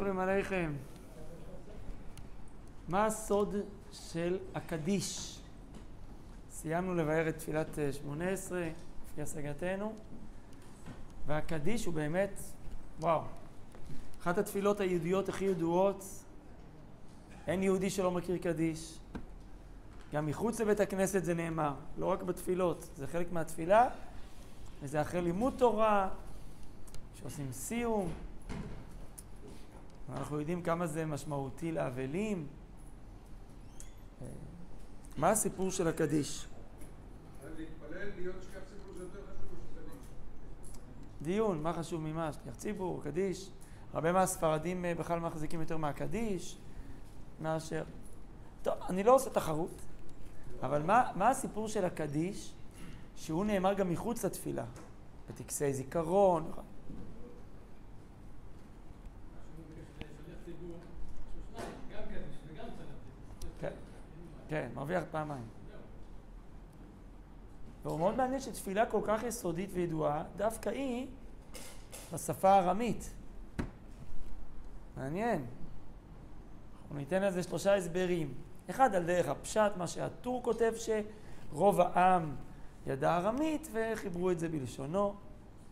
שלום עליכם. מה הסוד של הקדיש? סיימנו לבאר את תפילת אה, שמונה עשרה, לפי השגתנו, והקדיש הוא באמת, וואו, אחת התפילות היהודיות הכי ידועות. אין יהודי שלא מכיר קדיש. גם מחוץ לבית הכנסת זה נאמר, לא רק בתפילות, זה חלק מהתפילה, וזה אחרי לימוד תורה, שעושים סיום. אנחנו יודעים כמה זה משמעותי לאבלים. מה הסיפור של הקדיש? דיון, מה חשוב ממה? שליח ציבור, קדיש. הרבה מהספרדים אה, בכלל מחזיקים יותר מהקדיש מאשר... טוב, אני לא עושה תחרות, אבל מה, מה הסיפור של הקדיש שהוא נאמר גם מחוץ לתפילה? בטקסי זיכרון, כן, מרוויח פעמיים. והוא מאוד מעניין שתפילה כל כך יסודית וידועה, דווקא היא בשפה הארמית. מעניין. אנחנו ניתן לזה שלושה הסברים. אחד על דרך הפשט, מה שהטור כותב שרוב העם ידע ארמית וחיברו את זה בלשונו.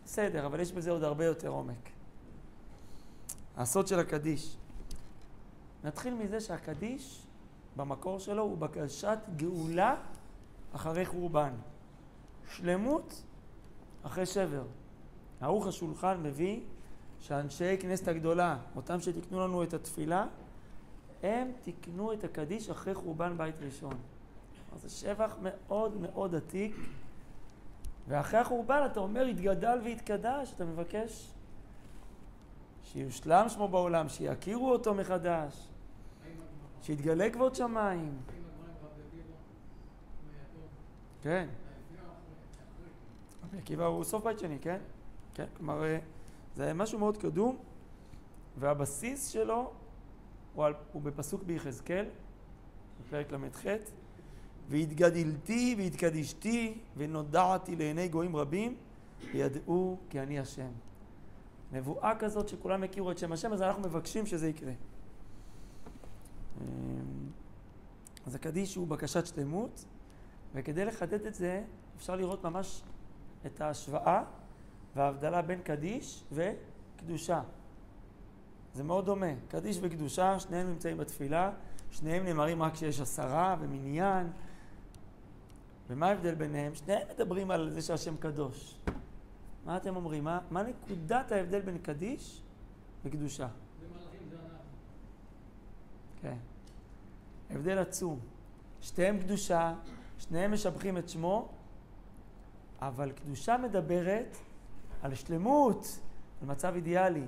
בסדר, אבל יש בזה עוד הרבה יותר עומק. הסוד של הקדיש. נתחיל מזה שהקדיש במקור שלו הוא בקשת גאולה אחרי חורבן. שלמות אחרי שבר. ערוך השולחן מביא שאנשי כנסת הגדולה, אותם שתיקנו לנו את התפילה, הם תיקנו את הקדיש אחרי חורבן בית ראשון. זה שבח מאוד מאוד עתיק, ואחרי החורבן אתה אומר, התגדל והתקדש, אתה מבקש שיושלם שמו בעולם, שיכירו אותו מחדש. שיתגלה כבוד שמיים. כן. רבי עקיבא הוא סוף בית שני, כן? כן, כלומר, אה, זה משהו מאוד קדום, והבסיס שלו הוא, על, הוא בפסוק ביחזקאל, בפרק ל"ח, והתגדלתי והתקדישתי ונודעתי לעיני גויים רבים, וידעו כי אני השם. נבואה כזאת שכולם יכירו את שם השם, אז אנחנו מבקשים שזה יקרה. אמ, אז הקדיש הוא בקשת שלמות, וכדי לחדד את זה אפשר לראות ממש את ההשוואה וההבדלה בין קדיש וקדושה. זה מאוד דומה. קדיש וקדושה, שניהם נמצאים בתפילה, שניהם נאמרים רק כשיש עשרה ומניין. ומה ההבדל ביניהם? שניהם מדברים על זה שהשם קדוש. מה אתם אומרים? מה, מה נקודת ההבדל בין קדיש וקדושה? כן. הבדל עצום. שתיהם קדושה, שניהם משבחים את שמו, אבל קדושה מדברת על שלמות, על מצב אידיאלי.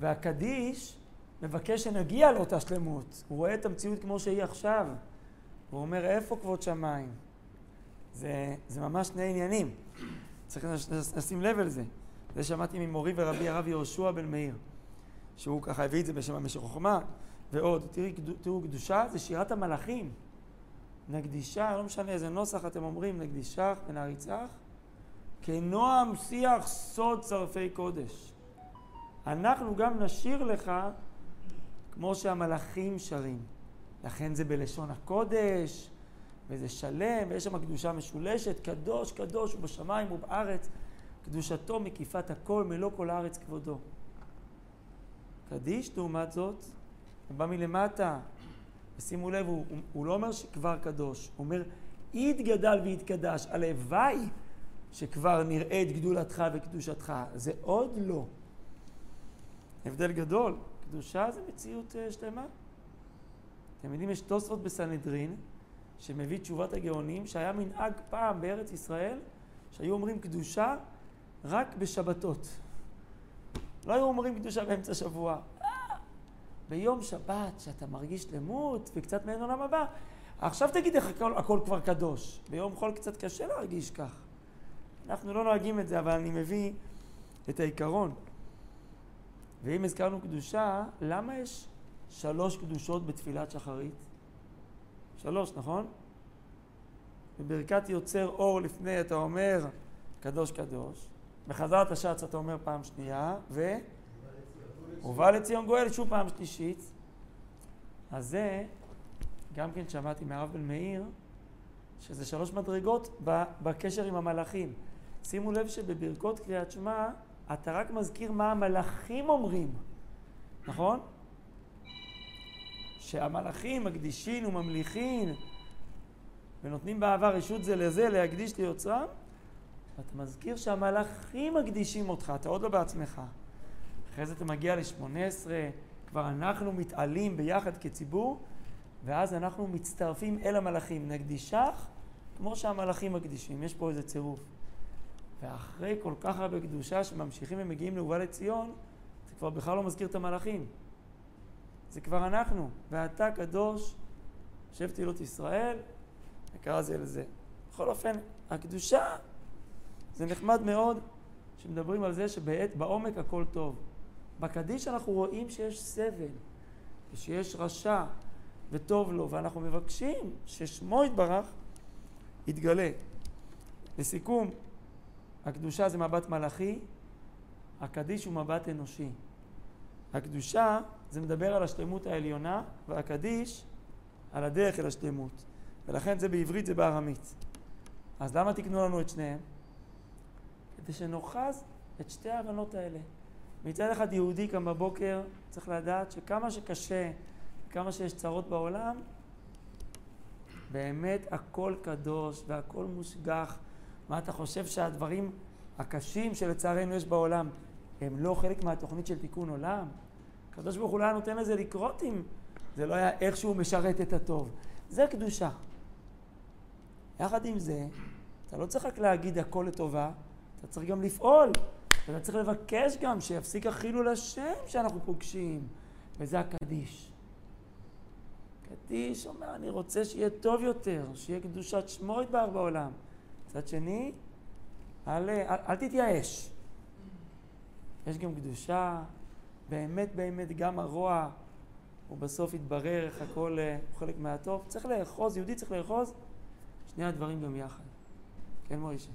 והקדיש מבקש שנגיע לאותה שלמות. הוא רואה את המציאות כמו שהיא עכשיו. הוא אומר, איפה כבוד שמיים? זה, זה ממש שני עניינים. צריך לשים לב על זה. זה שמעתי ממורי ורבי הרב יהושע בן מאיר, שהוא ככה הביא את זה בשם המשך חוכמה. ועוד. תראו, קדושה זה שירת המלאכים. נקדישה, לא משנה איזה נוסח אתם אומרים, נקדישך ונעריצך, כנועם שיח סוד צרפי קודש. אנחנו גם נשיר לך כמו שהמלאכים שרים. לכן זה בלשון הקודש, וזה שלם, ויש שם קדושה משולשת, קדוש, קדוש, הוא בשמיים ובארץ, קדושתו מקיפת הכל, מלוא כל הארץ כבודו. קדיש, לעומת זאת, הוא בא מלמטה. ושימו לב, הוא, הוא, הוא לא אומר שכבר קדוש, הוא אומר, יתגדל ויתקדש. הלוואי שכבר נראה את גדולתך וקדושתך. זה עוד לא. הבדל גדול. קדושה זה מציאות uh, שלמה. אתם יודעים, יש תוספות בסנהדרין, שמביא תשובת הגאונים, שהיה מנהג פעם בארץ ישראל, שהיו אומרים קדושה רק בשבתות. לא היו אומרים קדושה באמצע שבוע. ביום שבת, שאתה מרגיש למות וקצת מעין עולם הבא, עכשיו תגיד איך הכל, הכל כבר קדוש. ביום חול קצת קשה להרגיש כך. אנחנו לא נוהגים את זה, אבל אני מביא את העיקרון. ואם הזכרנו קדושה, למה יש שלוש קדושות בתפילת שחרית? שלוש, נכון? בברכת יוצר אור לפני אתה אומר קדוש קדוש. בחזרת השץ אתה אומר פעם שנייה, ו... ובא לציון גואל שוב פעם שלישית. אז זה, גם כן שמעתי מהרב בן מאיר, שזה שלוש מדרגות בקשר עם המלאכים. שימו לב שבברכות קריאת שמע, אתה רק מזכיר מה המלאכים אומרים, נכון? שהמלאכים מקדישין וממליכין ונותנים באהבה רשות זה לזה להקדיש ליוצרם, ואתה מזכיר שהמלאכים מקדישים אותך, אתה עוד לא בעצמך. אחרי זה אתה מגיע ל-18, כבר אנחנו מתעלים ביחד כציבור, ואז אנחנו מצטרפים אל המלאכים. נקדישך כמו שהמלאכים מקדישים, יש פה איזה צירוף. ואחרי כל כך הרבה קדושה שממשיכים ומגיעים לאובה לציון, זה כבר בכלל לא מזכיר את המלאכים. זה כבר אנחנו, ואתה קדוש, יושב תהילות ישראל, וקרא זה לזה. בכל אופן, הקדושה זה נחמד מאוד שמדברים על זה שבעת, בעומק הכל טוב. בקדיש אנחנו רואים שיש סבל, ושיש רשע, וטוב לו, ואנחנו מבקשים ששמו יתברך יתגלה. לסיכום, הקדושה זה מבט מלאכי, הקדיש הוא מבט אנושי. הקדושה זה מדבר על השלמות העליונה, והקדיש על הדרך אל השלמות. ולכן זה בעברית, זה בארמית. אז למה תקנו לנו את שניהם? כדי שנאחז את שתי ההבנות האלה. מצד אחד יהודי קם בבוקר, צריך לדעת שכמה שקשה, כמה שיש צרות בעולם, באמת הכל קדוש והכל מושגח. מה אתה חושב שהדברים הקשים שלצערנו יש בעולם הם לא חלק מהתוכנית של תיקון עולם? הקדוש ברוך הוא לא היה נותן לזה לקרות אם זה לא היה איכשהו משרת את הטוב. זה קדושה. יחד עם זה, אתה לא צריך רק להגיד הכל לטובה, אתה צריך גם לפעול. ואתה צריך לבקש גם שיפסיק החילול השם שאנחנו פוגשים, וזה הקדיש. קדיש אומר, אני רוצה שיהיה טוב יותר, שיהיה קדושת שמו יתברך בעולם. מצד שני, אל, אל, אל תתייאש. יש גם קדושה, באמת באמת גם הרוע הוא בסוף יתברר איך הכל אה, הוא חלק מהטוב. צריך לאחוז, יהודי צריך לאחוז שני הדברים גם יחד. כן מוישה?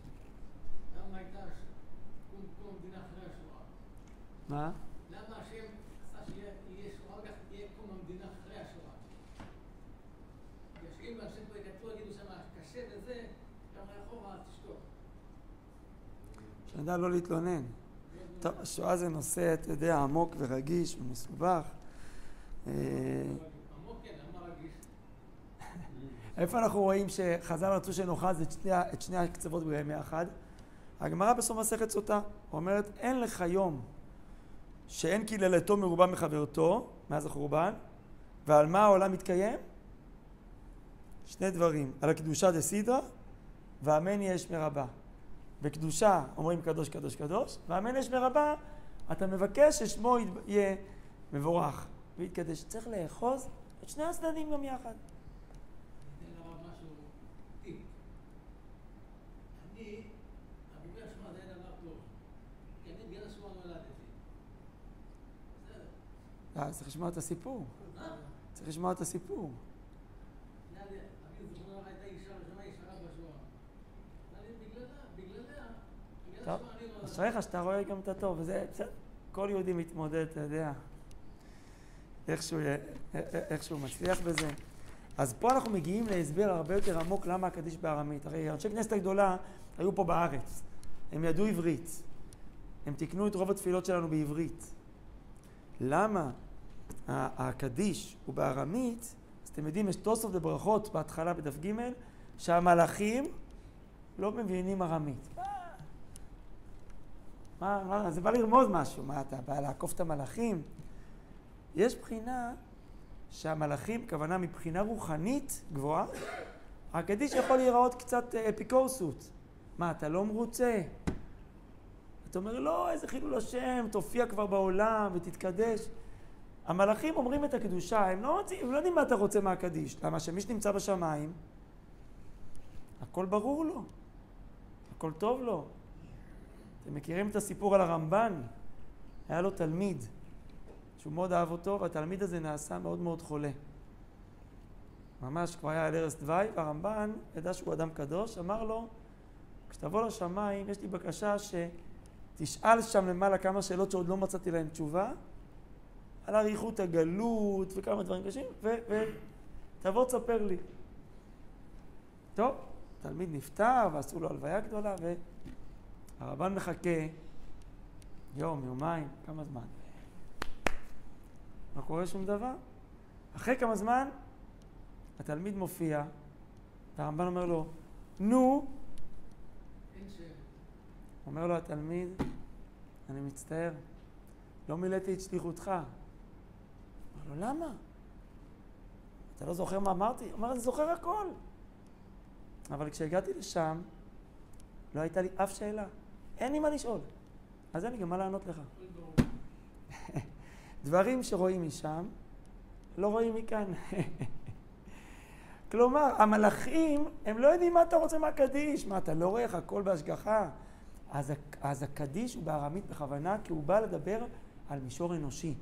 מה? למה השם עשה שיהיה שואה וכך תהיה קום המדינה אחרי השואה? יושבים ואנשי פה יכתבו, יגידו שם קשה וזה, גם אחורה תשתוק. שנדע לא להתלונן. טוב, השואה זה נושא, אתה יודע, עמוק ורגיש ומסובך. אה, כן, איפה אנחנו רואים שחז"ל רצו שנאחז את שני הקצוות בימי אחד? הגמרא בסוף מסכת סוטה אומרת, אין לך יום שאין קללתו מרובה מחברתו, מאז החורבן, ועל מה העולם מתקיים? שני דברים, על הקדושה דה סידרא, ואמן יש מרבה. בקדושה אומרים קדוש קדוש קדוש, ואמן יש מרבה, אתה מבקש ששמו יהיה מבורך ויתקדש. צריך לאחוז את שני הצדדים גם יחד. אה, צריך לשמוע את הסיפור. צריך לשמוע את הסיפור. טוב, אשריך שאתה רואה גם את הטוב, וזה. כל יהודי מתמודד, אתה יודע, איכשהו, איכשהו מצליח בזה. אז פה אנחנו מגיעים להסבר הרבה יותר עמוק למה הקדיש בארמית. הרי אנשי כנסת הגדולה היו פה בארץ, הם ידעו עברית, הם תיקנו את רוב התפילות שלנו בעברית. למה הקדיש הוא בארמית, אז אתם יודעים, יש תוספות וברכות בהתחלה בדף ג' שהמלאכים לא מבינים ארמית. מה, מה, זה בא לרמוז משהו, מה אתה בא לעקוף את המלאכים? יש בחינה שהמלאכים, כוונה מבחינה רוחנית גבוהה, הקדיש יכול להיראות קצת אה, אפיקורסות. מה, אתה לא מרוצה? אתה אומר, לא, איזה חילול השם, תופיע כבר בעולם ותתקדש. המלאכים אומרים את הקדושה, הם לא, רוצים, הם לא יודעים מה אתה רוצה מהקדיש. למה שמי שנמצא בשמיים, הכל ברור לו, הכל טוב לו. אתם מכירים את הסיפור על הרמב"ן? היה לו תלמיד שהוא מאוד אהב אותו, והתלמיד הזה נעשה מאוד מאוד חולה. ממש כבר היה על ערש דווי, והרמב"ן ידע שהוא אדם קדוש, אמר לו, כשתבוא לשמיים, יש לי בקשה שתשאל שם למעלה כמה שאלות שעוד לא מצאתי להן תשובה, על אריכות הגלות וכמה דברים קשים, ותבוא תספר לי. טוב, תלמיד נפטר ועשו לו הלוויה גדולה, והרבן מחכה יום, יומיים, כמה זמן. לא קורה שום דבר. אחרי כמה זמן, התלמיד מופיע, והרמב"ן אומר לו, נו, אומר לו התלמיד, אני מצטער, לא מילאתי את שליחותך. אומר לו, למה? אתה לא זוכר מה אמרתי? הוא אומר, אני זוכר הכל. אבל כשהגעתי לשם, לא הייתה לי אף שאלה. אין לי מה לשאול. אז אין לי גם מה לענות לך. דברים שרואים משם, לא רואים מכאן. כלומר, המלאכים, הם לא יודעים מה אתה רוצה מהקדיש. מה, אתה לא רואה איך הכל בהשגחה? אז, אז הקדיש הוא בארמית בכוונה, כי הוא בא לדבר על מישור אנושי.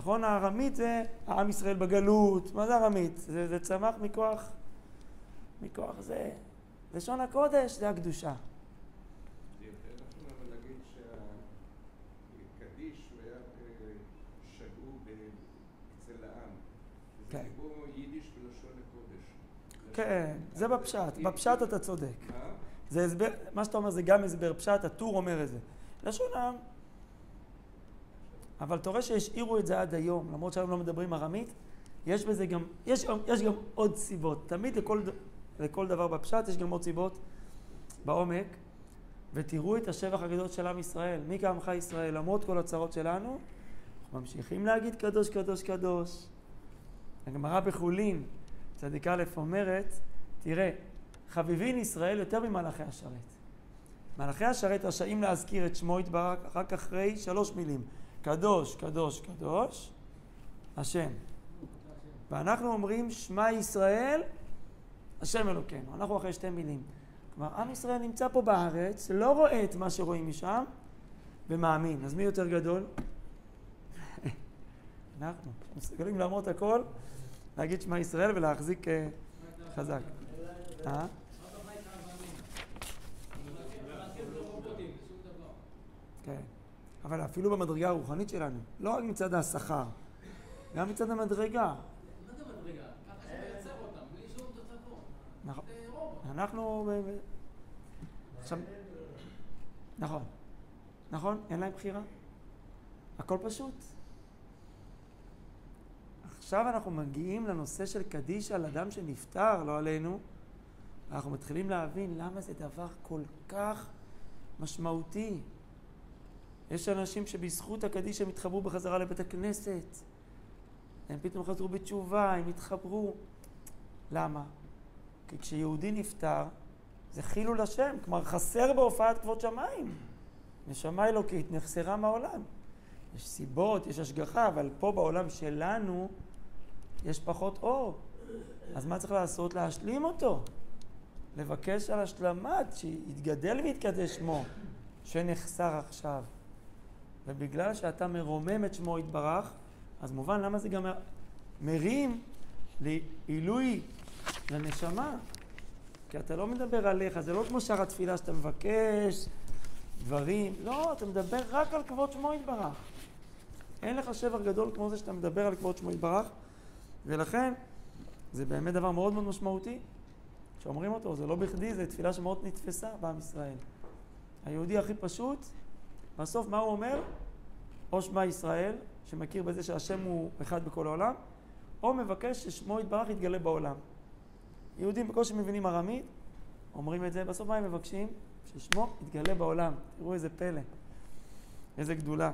נכון? הארמית זה עם ישראל בגלות. מה זה ארמית? זה, זה צמח מכוח, מכוח זה. לשון הקודש זה הקדושה. כן. כן, זה בפשט. בפשט אתה צודק. זה הסבר, מה שאתה אומר זה גם הסבר פשט, הטור אומר את זה. לשון העם. אבל אתה רואה שהשאירו את זה עד היום, למרות שהיום לא מדברים ארמית, יש בזה גם, יש, יש גם עוד סיבות. תמיד לכל, לכל דבר בפשט יש גם עוד סיבות בעומק. ותראו את השבח הגדול של עם ישראל. מי כעמך ישראל? למרות כל הצרות שלנו, אנחנו ממשיכים להגיד קדוש, קדוש, קדוש. הגמרא בחולין, צדיק א' אומרת, תראה, חביבין ישראל יותר ממלאכי השרת. מלאכי השרת רשאים להזכיר את שמו יתברך רק אחרי שלוש מילים, קדוש, קדוש, קדוש, השם. ואנחנו אומרים שמע ישראל, השם אלוקינו. אנחנו אחרי שתי מילים. כלומר, עם ישראל נמצא פה בארץ, לא רואה את מה שרואים משם, ומאמין. אז מי יותר גדול? אנחנו. מסוגלים לעמוד הכל, להגיד שמע ישראל ולהחזיק אה, חזק. אה? כן. אבל אפילו במדרגה הרוחנית שלנו, לא רק מצד השכר, גם מצד המדרגה. נכון. אנחנו... עכשיו... נכון. נכון? אין להם בחירה? הכל פשוט. עכשיו אנחנו מגיעים לנושא של קדיש על אדם שנפטר, לא עלינו. אנחנו מתחילים להבין למה זה דבר כל כך משמעותי. יש אנשים שבזכות הקדיש הם התחברו בחזרה לבית הכנסת. הם פתאום חזרו בתשובה, הם התחברו. למה? כי כשיהודי נפטר, זה חילול השם, כלומר חסר בהופעת כבוד שמיים. נשמה אלוקית נחסרה מהעולם. יש סיבות, יש השגחה, אבל פה בעולם שלנו יש פחות אור. אז מה צריך לעשות? להשלים אותו. לבקש על השלמת, שיתגדל ויתקדש שמו, שנחסר עכשיו. ובגלל שאתה מרומם את שמו יתברך, אז מובן למה זה גם מרים לעילוי לנשמה. כי אתה לא מדבר עליך, זה לא כמו שאר התפילה שאתה מבקש דברים, לא, אתה מדבר רק על כבוד שמו יתברך. אין לך שבח גדול כמו זה שאתה מדבר על כבוד שמו יתברך, ולכן זה באמת דבר מאוד מאוד משמעותי. שאומרים אותו, זה לא בכדי, זו תפילה שמאוד נתפסה בעם ישראל. היהודי הכי פשוט, בסוף מה הוא אומר? או שמע ישראל, שמכיר בזה שהשם הוא אחד בכל העולם, או מבקש ששמו יתברך יתגלה בעולם. יהודים בקושי מבינים ארמית, אומרים את זה, בסוף מה הם מבקשים? ששמו יתגלה בעולם. תראו איזה פלא, איזה גדולה.